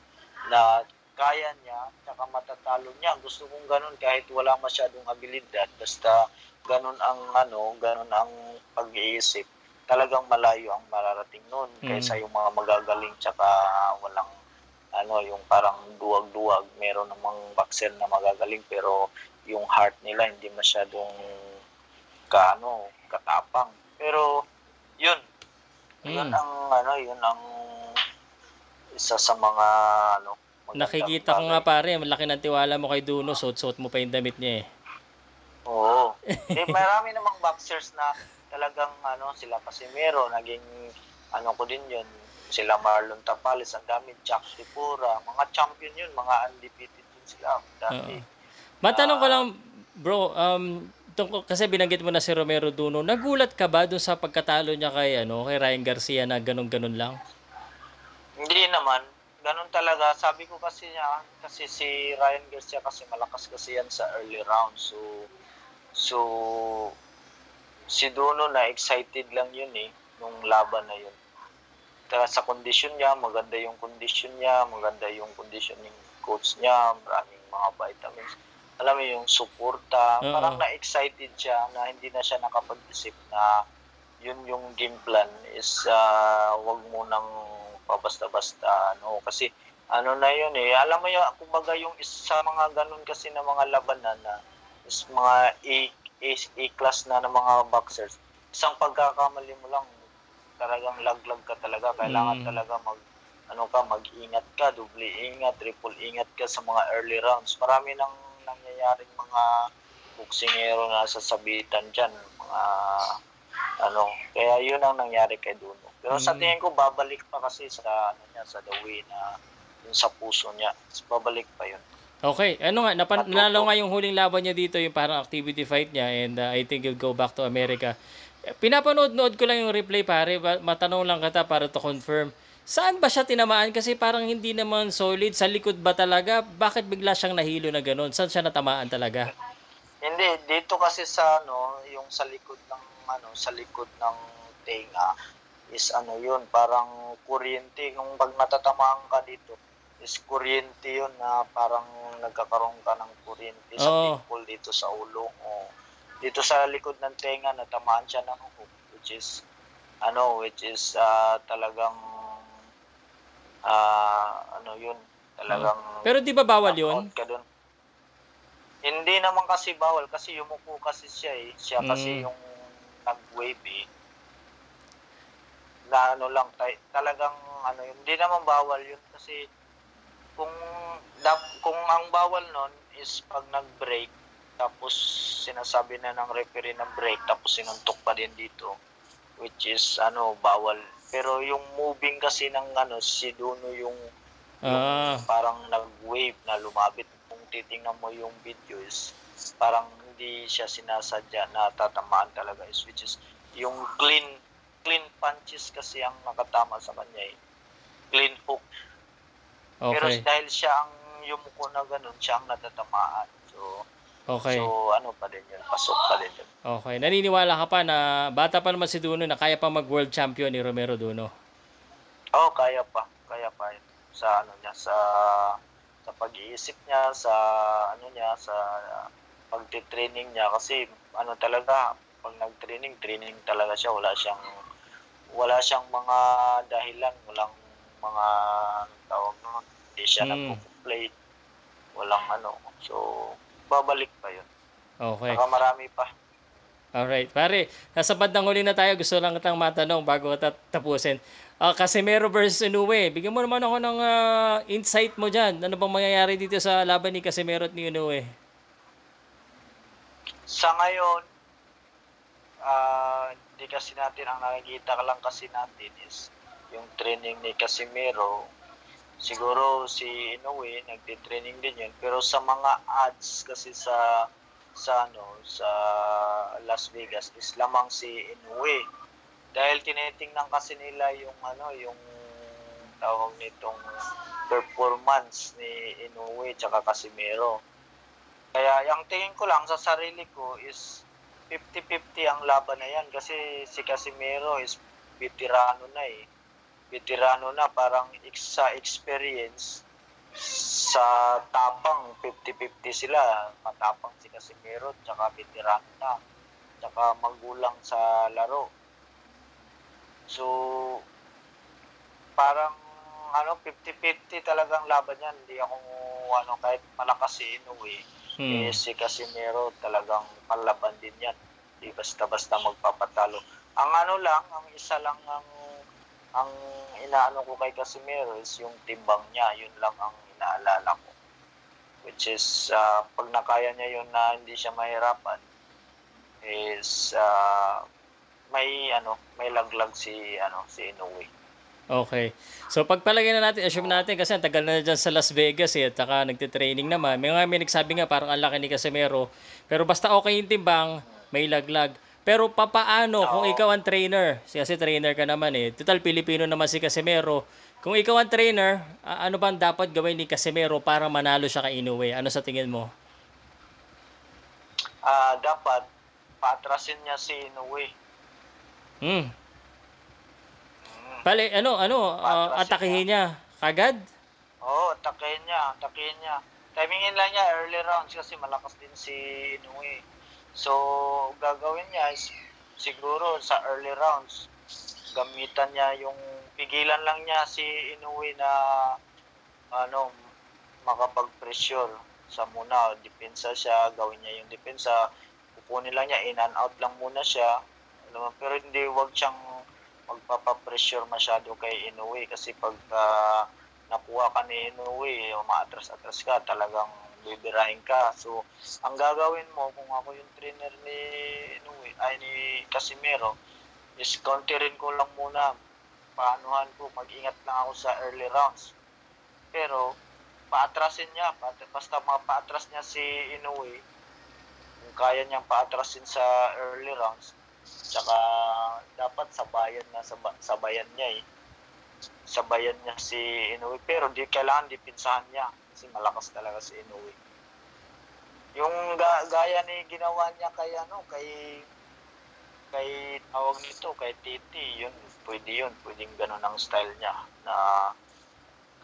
na kaya niya, tsaka matatalo niya. Gusto kong ganun kahit wala masyadong abilidad. Basta ganun ang ano, ganun ang pag-iisip. Talagang malayo ang mararating nun Mm. kaysa yung mga magagaling tsaka walang ano, yung parang duwag-duwag. Meron namang boxer na magagaling pero yung heart nila hindi masyadong kaano, katapang. Pero yun, yun Mm. ang ano, yun ang isa sa mga ano, Nakikita ko nga pare, malaki ng tiwala mo kay Duno, suot-suot mo pa yung damit niya eh. Oo. eh, marami namang boxers na talagang ano, sila Casimiro, naging ano ko din yun, sila Marlon Tapales, ang dami, Jack Tripura, mga champion yun, mga undefeated yun sila. Dati. Matanong ko lang, bro, um, tungkol, kasi binanggit mo na si Romero Duno, nagulat ka ba dun sa pagkatalo niya kay, ano, kay Ryan Garcia na ganun-ganun lang? Hindi naman, ganun talaga. Sabi ko kasi niya, kasi si Ryan Garcia kasi malakas kasi yan sa early round. So, so si Duno na excited lang yun eh, nung laban na yun. Kaya sa condition niya, maganda yung condition niya, maganda yung condition ng coach niya, maraming mga vitamins. alam mo yung suporta, Oo. parang na-excited siya na hindi na siya nakapag-isip na yun yung game plan is ah, wag mo nang pabasta-basta ano kasi ano na yun eh alam mo yung kumbaga yung isa mga ganun kasi na mga labanan na is mga A, A, A class na ng mga boxers isang pagkakamali mo lang talagang laglag ka talaga kailangan Mm. talaga mag ano ka mag-ingat ka double ingat triple ingat ka sa mga early rounds marami nang nangyayaring mga boksingero na sasabitan diyan mga ano kaya yun ang nangyari kay Duno pero sa Mm. tingin ko babalik pa kasi sa ano niya sa the way na yun sa puso niya babalik pa yun Okay, ano nga, napan- nanalo nga yung huling laban niya dito, yung parang activity fight niya, and uh, I think he'll go back to America. Pinapanood-nood ko lang yung replay, pare. Matanong lang kita para to confirm. Saan ba siya tinamaan? Kasi parang hindi naman solid. Sa likod ba talaga? Bakit bigla siyang nahilo na ganun? Saan siya natamaan talaga? Hindi, dito kasi sa ano, yung sa likod ng ano, sa likod ng tenga is ano yun, parang kuryente. Kung pag natatamaan ka dito, is kuryente yun na parang nagkakaroon ka ng kuryente sa Oo. pimple dito sa ulo. O, dito sa likod ng tenga, natamaan siya ng hook, which is ano, which is ah, talagang ah, ano yun, talagang Pero di ba bawal yun? Knockout ka dun. Hindi naman kasi bawal kasi yumuko kasi siya eh. Siya kasi Mm. yung nag-wave eh. Na ano lang, talagang ano yun. Hindi naman bawal yun kasi kung kung ang bawal nun is pag nag-break tapos sinasabi na ng referee ng break tapos sinuntok pa din dito which is ano bawal pero yung moving kasi ng ano si Duno yung yung Ah, parang nag-wave na lumapit. Kung titingnan mo yung video is parang hindi siya sinasadya na tatamaan talaga is which is yung clean clean punches kasi ang nakatama sa kanya eh. Clean hook. Pero okay. dahil siya ang yumuko na ganun, siya ang natatamaan. So, Okay. so ano pa din yun, pasok pa din yun. Okay. Naniniwala ka pa na bata pa naman si Duno na kaya pa mag-world champion ni Romero Duno? Oo, kaya pa. Kaya pa yun. Sa ano niya, sa sa pag-iisip niya, sa ano niya, sa pagtitraining niya kasi ano talaga, pag nag-training, training talaga siya, wala siyang wala siyang mga dahilan, walang mga tawag no, hindi siya Mm. nagpo-play, walang ano. So, babalik pa yun. Okay. Saka marami pa. Alright. Pare, nasa bandang huli na tayo. Gusto lang kitang matanong bago kita tapusin. Ah, Casimero versus Inoue. Bigyan mo naman ako ng ah, insight mo dyan. Ano bang mangyayari dito sa laban ni Casimero at ni Inoue? Sa ngayon, ah, hindi kasi natin, ang nakikita ka lang kasi natin is yung training ni Casimiro. Siguro si Inoue, nagtitraining din yun. Pero sa mga ads kasi sa sa ano sa Las Vegas is lamang si Inoue. Dahil tinitingnan kasi nila yung ano yung tawag nitong performance ni Inoue tsaka Casimiro. Kaya yung tingin ko lang sa sarili ko is 50-50 ang laban na yan kasi si Casimiro is veterano na eh. Veterano na parang sa experience sa tapang 50-50 sila. Matapang si Casimiro tsaka veterano na. Tsaka magulang sa laro. So parang ano 50-50 talagang laban yan. Hindi ako ano kahit malakas si Inoue Hmm. eh, si Casimiro talagang palaban din yan. Di basta-basta magpapatalo. Ang ano lang, ang isa lang ang ang inaano ko kay Casimiro is yung timbang niya. Yun lang ang inaalala ko. Which is, ah, pag nakaya niya yun na hindi siya mahirapan, is ah, may ano may laglag si ano si Inoue. Okay. So pagpalagay na natin, assume natin kasi ang tagal na dyan sa Las Vegas eh, at saka nagtitraining naman. May nga may nagsabi nga parang ang laki ni Casimero. Pero basta okay yung timbang, may laglag. Pero papaano kung ikaw ang trainer? Kasi trainer ka naman eh. Total Pilipino naman si Casimero. Kung ikaw ang trainer, ano bang dapat gawin ni Casimero para manalo siya kay Inoue? Ano sa tingin mo? Ah, dapat paatrasin niya si Inoue. Hmm. Mm. Bale, ano, ano, Patrasin atakihin niya. Kagad? Oo, atakihin niya, atakihin niya. timingin lang niya early rounds kasi malakas din si Inoue. So, gagawin niya is siguro sa early rounds, gamitan niya yung pigilan lang niya si Inoue na ano, makapag-pressure sa muna, depensa siya, gawin niya yung depensa, kukunin lang niya, in and out lang muna siya, alam mo, pero hindi wag siyang magpapapressure masyado kay Inoue kasi pag ah, nakuha ka ni Inoue, umaatras-atras ka, talagang bibirahin ka. So, ang gagawin mo, kung ako yung trainer ni Inoue, ay ni Casimiro, is counterin ko lang muna, paanuhan ko, mag-ingat lang ako sa early rounds. Pero, paatrasin niya, basta mapaatras niya si Inoue, kung kaya niyang paatrasin sa early rounds, tsaka dapat sabayan na saba, sabayan niya eh. Sabayan niya si Inoue, pero di kailangan dipinsahan niya kasi malakas talaga si Inoue. Yung ga- gaya ni ginawa niya kay ano, kay kay tawag nito, kay Titi, yun, pwede yun, pwedeng ganun ang style niya na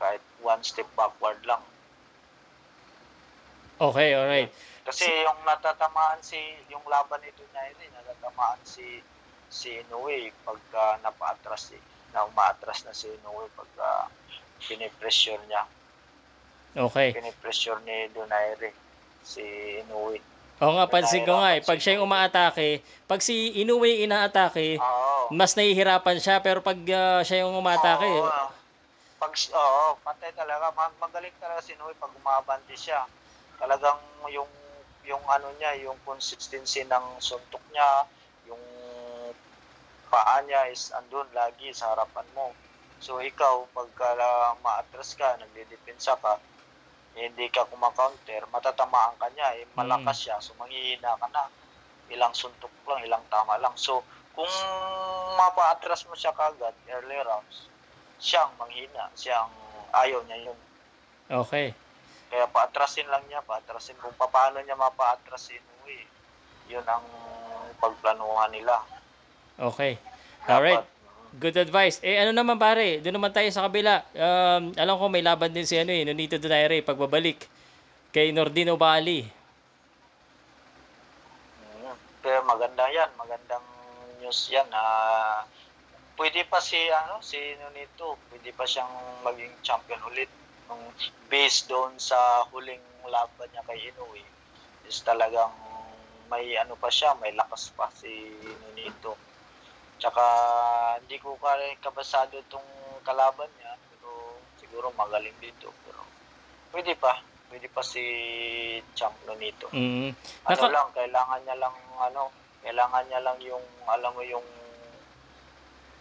kahit one step backward lang. Okay, alright. Kasi yung natatamaan si yung laban nito niya rin, natatamaan si si Inoue pagka napaatras eh. Na umaatras na si Inoue pagka pinipressure niya. Okay. Pinipressure ni Donaire si Inoue. Oo nga, pansin ko nga eh. Pag siya yung umaatake, pag si Inoue inaatake, Oo. mas nahihirapan siya. Pero pag ah, siya yung umaatake, Oo. Pag oo, patay talaga. Ma- Magaling talaga si Inoue pag umabante siya. Talagang yung yung ano niya, yung consistency ng suntok niya, yung paa niya is andun lagi sa harapan mo. So ikaw, pagka uh, maatras ka, nagdedepensa ka, eh, hindi ka kumakounter, matatamaan ka niya, eh, malakas siya, so manghihina ka na. Ilang suntok lang, ilang tama lang. So, kung mapaatras mo siya kagad, early rounds, siyang manghina, siyang ayaw niya yun. okay. Kaya paatrasin lang niya, paatrasin kung paano niya mapaatras si Inoue. Yun ang pagplanuhan nila. Okay. Dapat, Alright. Good advice. Eh ano naman pare, doon naman tayo sa kabila. Um, alam ko may laban din si ano eh, Nonito Donaire pagbabalik kay Nordino Bali. Pero maganda yan, magandang news yan. Ah, pwede pa si ano si Nonito, pwede pa siyang maging champion ulit. Nung based doon sa huling laban niya kay Inoue is talagang may ano pa siya, may lakas pa si Nonito. Tsaka hindi ko ka kabasado itong kalaban niya, pero siguro magaling dito. Pero pwede pa, pwede pa si Champ Nonito. Mm. Ano Naka- lang, kailangan niya lang ano, kailangan niya lang yung alam mo yung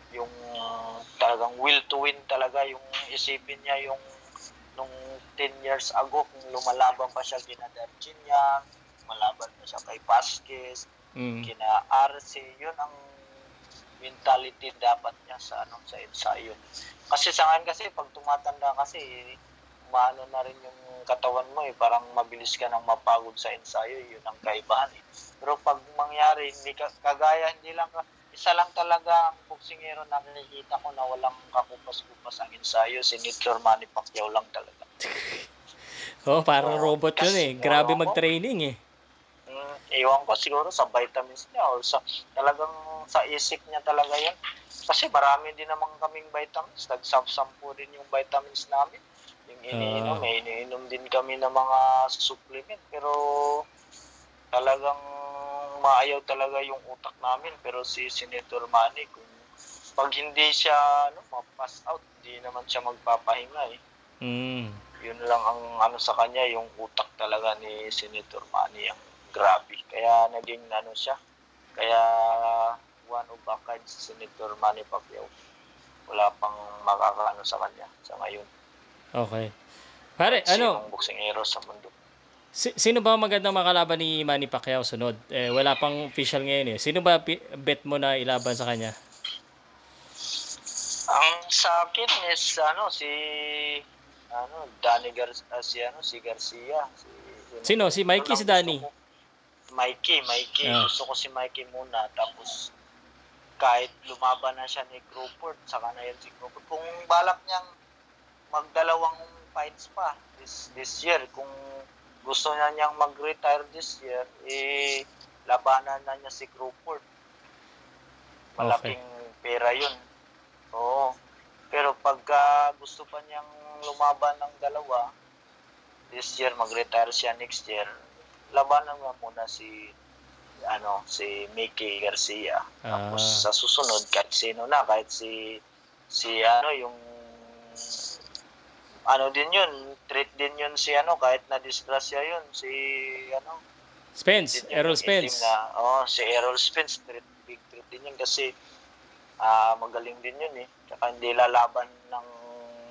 yung talagang will to win talaga yung isipin niya yung nung 10 years ago kung lumalaban pa siya kina Darginian, lumalaban pa siya kay Vasquez, Mm. kina RC, yun ang mentality dapat niya sa ano sa ensayo. Kasi sa ngayon kasi pag tumatanda kasi maano na rin yung katawan mo eh, parang mabilis ka nang mapagod sa ensayo, yun ang kaibahan eh. Pero pag mangyari, hindi ka, kagaya, hindi lang ka, isa lang talaga ang boksingero na nakikita ko na walang kakupas-kupas ang ensayo, si Nitor Manny Pacquiao lang talaga. Oh, parang robot yun kasi eh. Grabe mag-training eh. Iwan ko siguro sa vitamins niya or sa talagang sa isip niya talaga yan. Kasi marami din naman kaming vitamins. Nagsap-sampu din yung vitamins namin. Yung iniinom, Ah. may iniinom din kami ng mga supplement. Pero talagang maayaw talaga yung utak namin. Pero si Senator Manny, kung pag hindi siya ano, ma-pass out, hindi naman siya magpapahinga eh Mm. yun lang ang ano sa kanya, yung utak talaga ni Senator Manny ang grabe. Kaya naging ano siya, kaya one of a kind si Senator Manny Pacquiao. Wala pang makakaano sa kanya sa ngayon. Okay. Pare, ano, Sinong boksingero sa mundo. si- sino ba magandang makalaban ni Manny Pacquiao sunod? Eh, wala pang official ngayon eh. Sino ba pi- bet mo na ilaban sa kanya? Ang sa akin is ano si ano Danny Gar ah, si ano si Garcia si Sino? Si Mikey, si Danny? ko- Mikey, Mikey. Ah. Gusto ko si Mikey muna. Tapos, kahit lumaban na siya ni Crawford, saka na yan si Crawford. Kung balak niyang magdalawang fights pa this, this year. Kung gusto niya niyang mag-retire this year, eh, labanan na niya si Crawford. Malaking pera yun. Oo. Pero pagka gusto pa niyang lumaban ng dalawa, this year mag-retire siya next year, labanan nga muna si ano si Mickey Garcia. Tapos Ah. sa susunod kahit sino na, kahit si si ano yung ano din yun, treat din yun si ano kahit na disgrasya yun si ano Spence, yun, Errol Spence. Na, oh, si Errol Spence treat, big treat din yun kasi ah magaling din yun eh. Tsaka hindi lalaban ng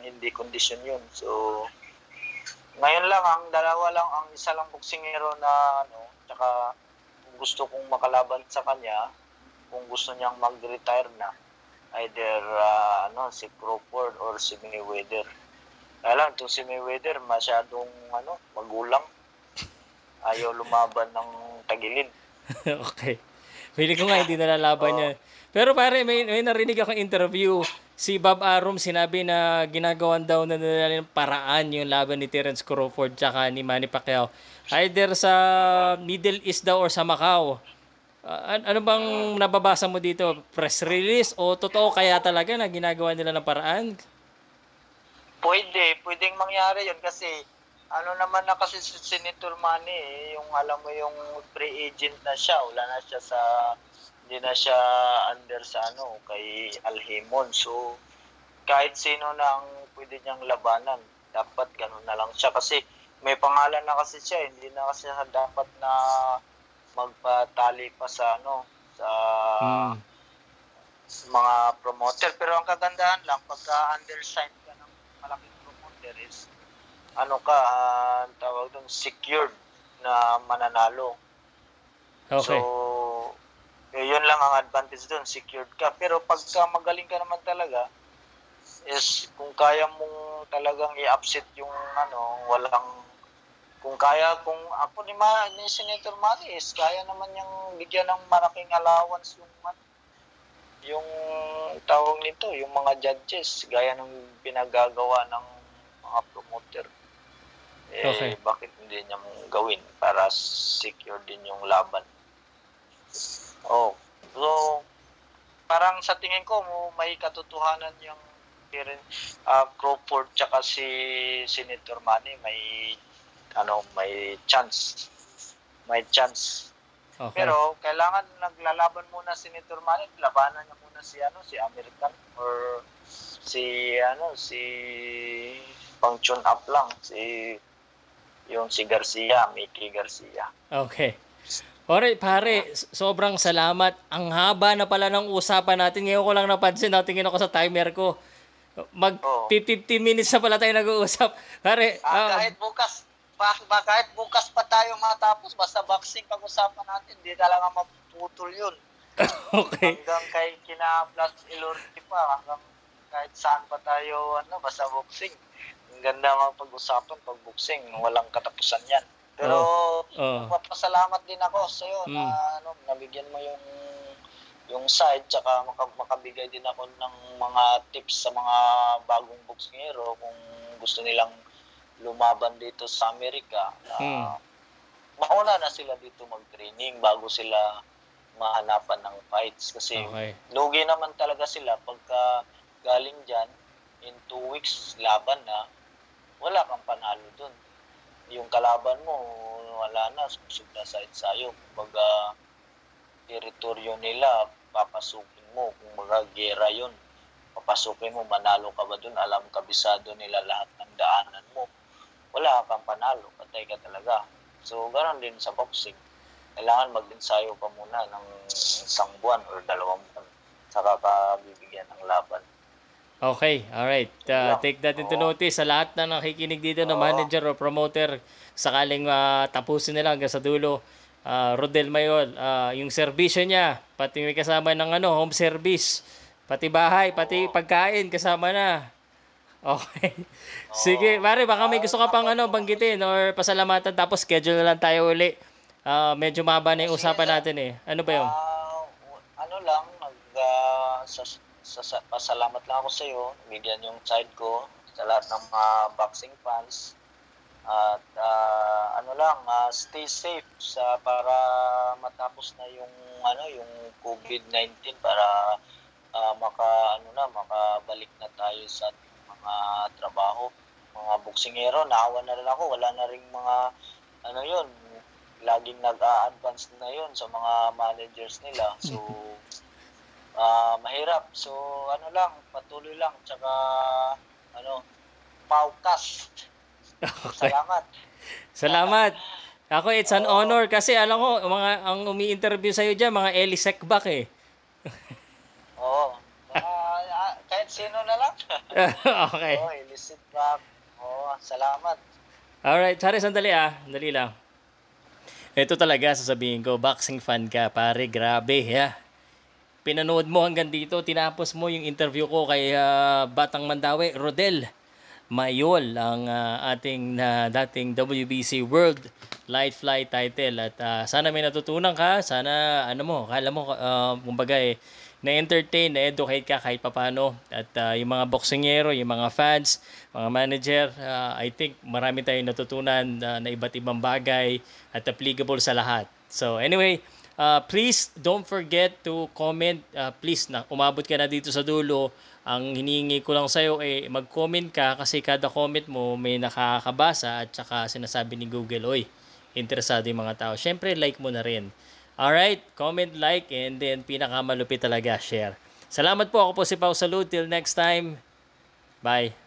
hindi kondisyon yun. So ngayon lang ang dalawa lang ang isa lang boksingero na ano, tsaka gusto kong makalaban sa kanya, kung gusto niyang mag-retire na, either ah, ano si Crawford or si Mayweather. Kaya lang, itong si Mayweather masyadong ano, magulang. Ayaw lumaban ng tagilid. okay. Pili ko nga hindi nalalaban Oo. niya. Pero pare, may, may narinig akong interview. Si Bob Arum sinabi na ginagawan daw na nila ng paraan yung laban ni Terence Crawford tsaka ni Manny Pacquiao. Either sa Middle East daw or sa Macau. An- ano bang nababasa mo dito? Press release o totoo kaya talaga na ginagawa nila ng paraan? Pwede, pwedeng mangyari yun kasi ano naman na kasi si Senator Manny, eh, yung alam mo yung free agent na siya, wala na siya sa hindi na siya under sa ano kay Alhimon. So kahit sino na ang pwede niyang labanan, dapat ganun na lang siya kasi may pangalan na kasi siya, hindi na kasi siya dapat na magpatali pa sa ano sa Hmm. mga promoter. Pero ang kagandahan lang, pagka undersigned ka ng malaking promoter is, ano ka, ang tawag doon, secured na mananalo. Okay. So, eh, yun lang ang advantage doon, secured ka. Pero pagka magaling ka naman talaga, is kung kaya mong talagang i-upset yung ano, walang kung kaya kung ako ni, Ma, ni Senator Manny is kaya naman yung bigyan ng malaking allowance yung yung tawag nito, yung mga judges, gaya ng pinagagawa ng mga promoter. Eh, Okay. bakit hindi niya mong gawin para secure din yung laban? Oh, so, parang sa tingin ko, mo- may katotohanan yung ah, Crawford tsaka si Senator Manny may ano may chance may chance Okay. pero kailangan naglalaban muna si Senator Manny, labanan niya muna si ano, si American or si ano, si pang tune up lang, si yung si Garcia, Mickey Garcia. Okay. Alright, pare, sobrang salamat. Ang haba na pala ng usapan natin. Ngayon ko lang napansin, natingin ako sa timer ko. Mag Oo. 50 minutes na pala tayo nag-uusap. Pare, Ah, ah, kahit bukas, ba, ba, kahit bukas pa tayo matapos, basta boxing pag-usapan natin, di talaga maputol yun. okay. Hanggang kay kina Plus Ilorti pa, hanggang kahit saan pa tayo, ano, basta boxing. Ang ganda mga pag-usapan pag boxing, walang katapusan yan. Pero, Oo. magpapasalamat din ako sa iyo Mm. na ano, nabigyan mo yung yung side tsaka maka, makabigay din ako ng mga tips sa mga bagong boksingero kung gusto nilang lumaban dito sa Amerika na Mm. mauna na sila dito mag-training bago sila mahanapan ng fights kasi Okay. lugi naman talaga sila pagka galing dyan in two weeks laban na wala kang panalo dun yung kalaban mo wala na susog na sa ensayo kumbaga teritoryo nila papasukin mo. Kung mga gera yun. Papasukin mo manalo ka ba dun? Alam kabisado nila lahat ng daanan mo. Wala kang panalo patay ka talaga. So ganoon din sa boxing. Kailangan mag-ensayo ka muna ng isang buwan or dalawang buwan. Saka ka bibigyan ng laban. Okay, alright. Uh, Yeah. take that into Oo. notice sa lahat na nakikinig dito na Oo. manager o promoter sakaling ah, tapusin nila hanggang sa dulo. Ah, Rodel Mayol, ah, yung serbisyo niya, pati may kasama ng ano, home service, pati bahay, pati Oo. pagkain kasama na. Okay. Sige, pare, baka may gusto ka pang ano, banggitin or pasalamatan tapos schedule na lang tayo uli. Ah, medyo mahaba na yung usapan natin eh. Ano ba yun? Ah, ano lang, nag, ah, sa, sa, sa- pasalamat lang ako sa iyo. Bigyan yung side ko. sa lahat ng mga boxing fans. At ah, ano lang, ah, stay safe sa para matapos na yung ano yung COVID-19 para ah, maka ano na makabalik na tayo sa ating mga trabaho mga boksingero naawa na rin ako wala na ring mga ano yun laging nag-a-advance na yun sa mga managers nila so ah, mahirap so ano lang patuloy lang tsaka ano paukas Okay. salamat Salamat. Ako, it's an honor kasi alam ko, mga, ang umi-interview sa'yo dyan, mga Eli Sekbak eh. oo Ah, ah, kahit sino na lang okay. Oo, illicit back. Oo, salamat. Alright, sorry, sandali ah. Sandali lang. Ito talaga, sasabihin ko, boxing fan ka, pare, grabe, yeah. Pinanood mo hanggang dito, tinapos mo yung interview ko kay ah, Batang Mandawi, Rodel Mayol, ang ah, ating na dating WBC World Light Fly title. At ah, sana may natutunan ka, sana, ano mo, kala mo, uh, kumbaga eh, na-entertain, na-educate ka kahit papano. At ah, yung mga boksingero, yung mga fans, mga manager, ah, I think marami tayong natutunan ah, na iba't ibang bagay at applicable sa lahat. So anyway, uh, please don't forget to comment. Uh, please, na umabot ka na dito sa dulo. Ang hinihingi ko lang sa'yo ay mag-comment ka kasi kada comment mo may nakakabasa at saka sinasabi ni Google, oy, interesado yung mga tao. Siyempre, like mo na rin. Alright, comment, like, and then pinakamalupit talaga, share. Salamat po. Ako po si Pau Salud. Till next time. Bye.